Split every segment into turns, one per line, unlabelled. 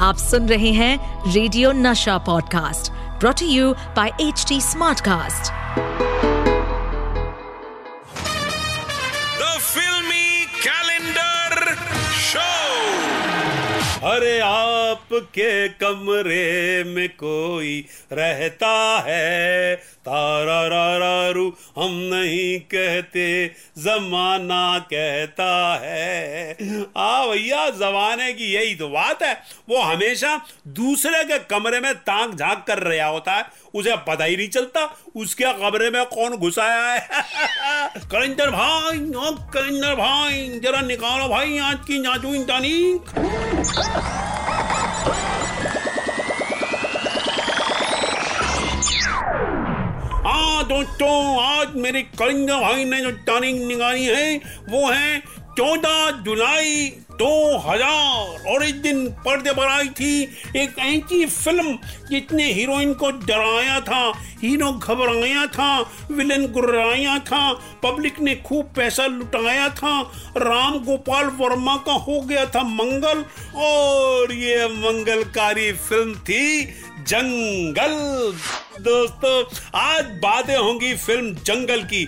आप सुन रहे हैं radio Nasha podcast brought you by H T smartcast
the filmy calendar show.
अरे आपके कमरे में कोई रहता है? तारा रा रा रू, हम नहीं कहते, जमाना कहता है। आ भैया, जमाने की यही तो बात है। वो हमेशा दूसरे के कमरे में ताक झाँक कर रहा होता है। उसे पता ही नहीं चलता, उसके कमरे में कौन घुसाया है। कलिंदर भाई, ओ कलिंदर भाई, जरा निकालो भाई, आज की नाचू इंटानी दोस्तों आज मेरे कलिंगा भाई ने जो तारीख निकाली है वो है चौदह जुलाई दो हज़ार और इस दिन पर्दे पर आई थी एक ऐसी फ़िल्म जिसने हीरोइन को डराया था, हीरो घबराया था, विलन गुर्राया था, पब्लिक ने खूब पैसा लुटाया था, राम गोपाल वर्मा का हो गया था मंगल और ये मंगलकारी फ़िल्म थी जंगल। दोस्तों, आज बातें होंगी फ़िल्म जंगल की।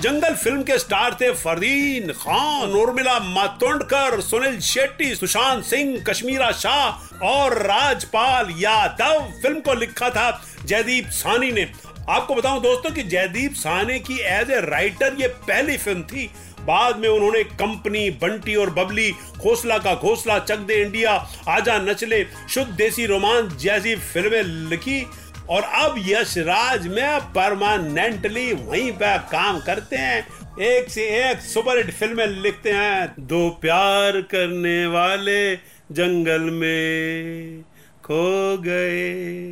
जंगल फ़िल्म के स्टार थे फरदीन खान, उर्मिला मातोंडकर, सुनील शेट्टी, सुशांत सिंह, कश्मीरा शाह और राजपाल यादव। फ़िल्म को लिखा था जयदीप सानी ने। आपको बताऊँ दोस्तों कि जयदीप सानी की एज ए राइटर ये पहली फ़िल्म थी। बाद में उन्होंने कंपनी, बंटी और बबली खोसला का घोसला, चक दे इंडिया, आजा नचले, शुद्ध देसी रोमांस जैसी फ़िल्में लिखी। और अब यश राज में परमानेंटली वहीं पे काम करते हैं। एक से एक सुपरहिट फ़िल्में लिखते हैं। दो प्यार करने वाले जंगल में खो गए।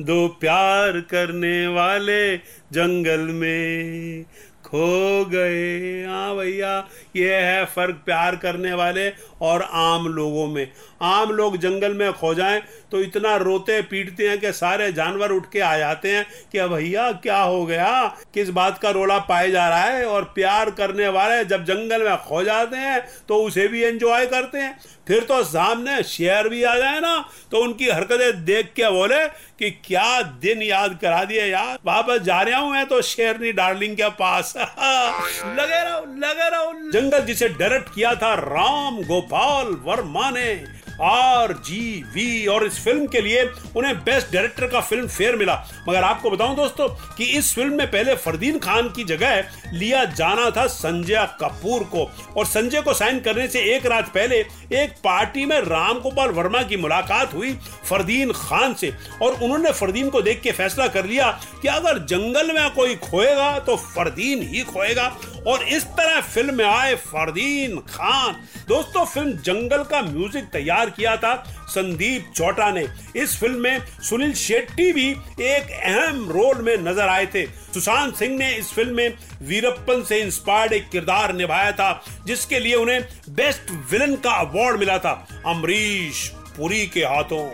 दो प्यार करने वाले जंगल में खो गए। हाँ भैया ये है फ़र्क प्यार करने वाले और आम लोगों में। आम लोग जंगल में खो जाएँ तो इतना रोते पीटते हैं कि सारे जानवर उठ के आ जाते हैं कि भैया, क्या हो गया? किस बात का रोला पाया जा रहा है? और प्यार करने वाले जब जंगल में खो जाते हैं तो उसे भी एंजॉय करते हैं। फिर तो सामने शेर भी आ जाए ना तो उनकी हरकतें देख के बोले कि, क्या दिन याद करा दिए यार। वापस जा रहा हूँ मैं तो शेरनी डार्लिंग के पास। लगे रहो लगे रहो। जंगल जिसे डायरेक्ट किया था राम गोपाल वर्मा ने। आर जी वी और इस फ़िल्म के लिए उन्हें बेस्ट डायरेक्टर का फ़िल्म फेयर मिला। मगर आपको बताऊँ दोस्तों, कि इस फ़िल्म में पहले फरदीन खान की जगह लिया जाना था संजय कपूर को। और संजय को साइन करने से एक रात पहले एक पार्टी में राम गोपाल वर्मा की मुलाकात हुई फरदीन खान से। और उन्होंने फरदीन को देख के फैसला कर लिया कि अगर जंगल में कोई खोएगा तो फरदीन ही खोएगा। और इस तरह फ़िल्म में आए फरदीन खान। दोस्तों, फ़िल्म जंगल का म्यूज़िक तैयार किया था संदीप चौटा ने। इस फ़िल्म में सुनील शेट्टी भी एक अहम रोल में नज़र आए थे। सुशांत सिंह ने इस फ़िल्म में वीरप्पन से इंस्पायर्ड एक किरदार निभाया था, जिसके लिए उन्हें बेस्ट विलन का अवार्ड मिला था। अमरीश पुरी के हाथों।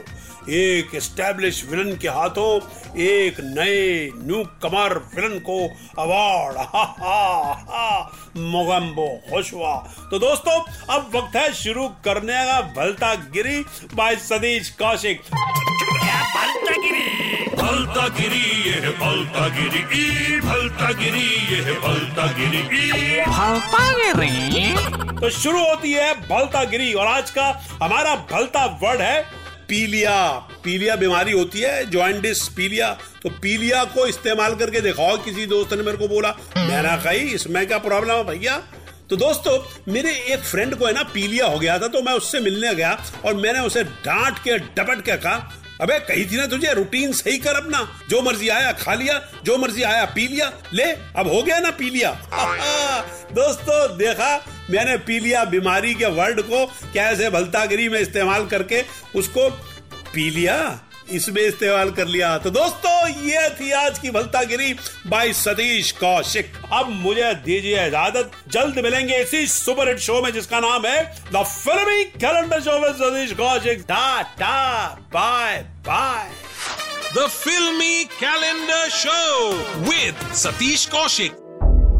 एक एस्टेब्लिश विलन के हाथों एक नए न्यू कमर विलन को अवार्ड हा हा हा मोगम्बो खुश हुआ तो दोस्तों अब वक्त है शुरू करने का भलता गिरी बाय सतीश कौशिक।
भलता गिरी ये भलता गिरी ई भलता गिरी ये है भलता गिरी ई
तो शुरू होती है भलता गिरी और आज का हमारा भलता वर्ड है पीलिया पीलिया बीमारी होती है जॉइंडिस पीलिया। तो पीलिया को इस्तेमाल करके दिखाओ, किसी दोस्त ने मेरे को बोला मैंने कही इसमें क्या प्रॉब्लम है भैया? तो दोस्तों, मेरे एक फ्रेंड को है ना, पीलिया हो गया था तो मैं उससे मिलने गया और मैंने उसे डांट के, डपट के कहा, अबे, कही थी ना तुझे रूटीन सही कर अपना। जो मर्ज़ी आया, खा लिया, जो मर्ज़ी आया, पी लिया। ले, अब हो गया ना पी लिया दोस्तों, देखा मैंने पी लिया बीमारी के वर्ड को, कैसे भलतागिरी में इस्तेमाल करके उसको पी लिया, इसमें इस्तेमाल कर लिया। तो दोस्तों, ये थी आज की भलतागिरी बाय सतीश कौशिक। अब मुझे दीजिए इजाज़त। जल्द मिलेंगे इसी सुपर हिट शो में, जिसका नाम है द फिल्मी कैलेंडर शो में Satish Kaushik. Tata bye bye
The filmy calendar show with Satish Kaushik.